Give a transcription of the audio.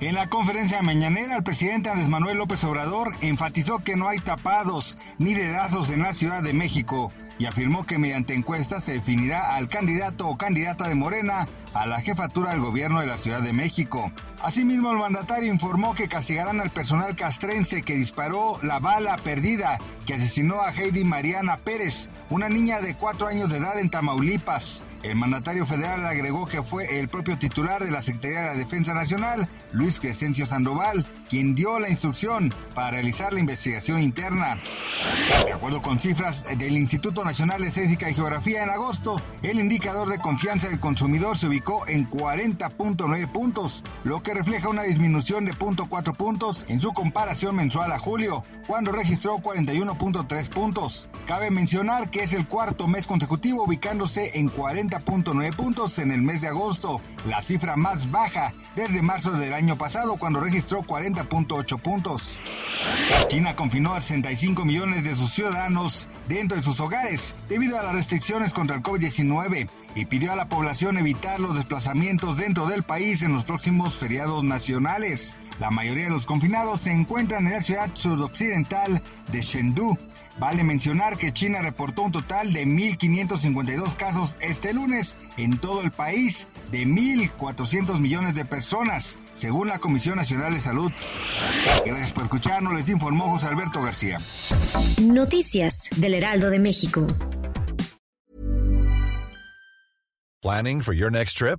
En la conferencia mañanera, el presidente Andrés Manuel López Obrador enfatizó que no hay tapados ni dedazos en la Ciudad de México y afirmó que mediante encuestas se definirá al candidato o candidata de Morena a la jefatura del gobierno de la Ciudad de México. Asimismo, el mandatario informó que castigarán al personal castrense que disparó la bala perdida que asesinó a Heidi Mariana Pérez, una niña de cuatro años de edad en Tamaulipas. El mandatario federal agregó que fue el propio titular de la Secretaría de la Defensa Nacional, Luis Crescencio Sandoval, quien dio la instrucción para realizar la investigación interna. De acuerdo con cifras del Instituto Nacional de Estadística y Geografía en agosto, el indicador de confianza del consumidor se ubicó en 40.9 puntos, lo que refleja una disminución de 0.4 puntos en su comparación mensual a julio, cuando registró 41.3 puntos. Cabe mencionar que es el cuarto mes consecutivo ubicándose en 40.9 puntos en el mes de agosto, la cifra más baja desde marzo del año pasado cuando registró 40.8 puntos. China confinó a 65 millones de sus ciudadanos dentro de sus hogares debido a las restricciones contra el COVID-19 y pidió a la población evitar los desplazamientos dentro del país en los próximos feriados nacionales. La mayoría de los confinados se encuentran en la ciudad sudoccidental de Chengdu. Vale mencionar que China reportó un total de 1.552 casos este lunes en todo el país de 1.400 millones de personas, según la Comisión Nacional de Salud. Gracias por escucharnos, les informó José Alberto García. Noticias del Heraldo de México. Planning for your next trip?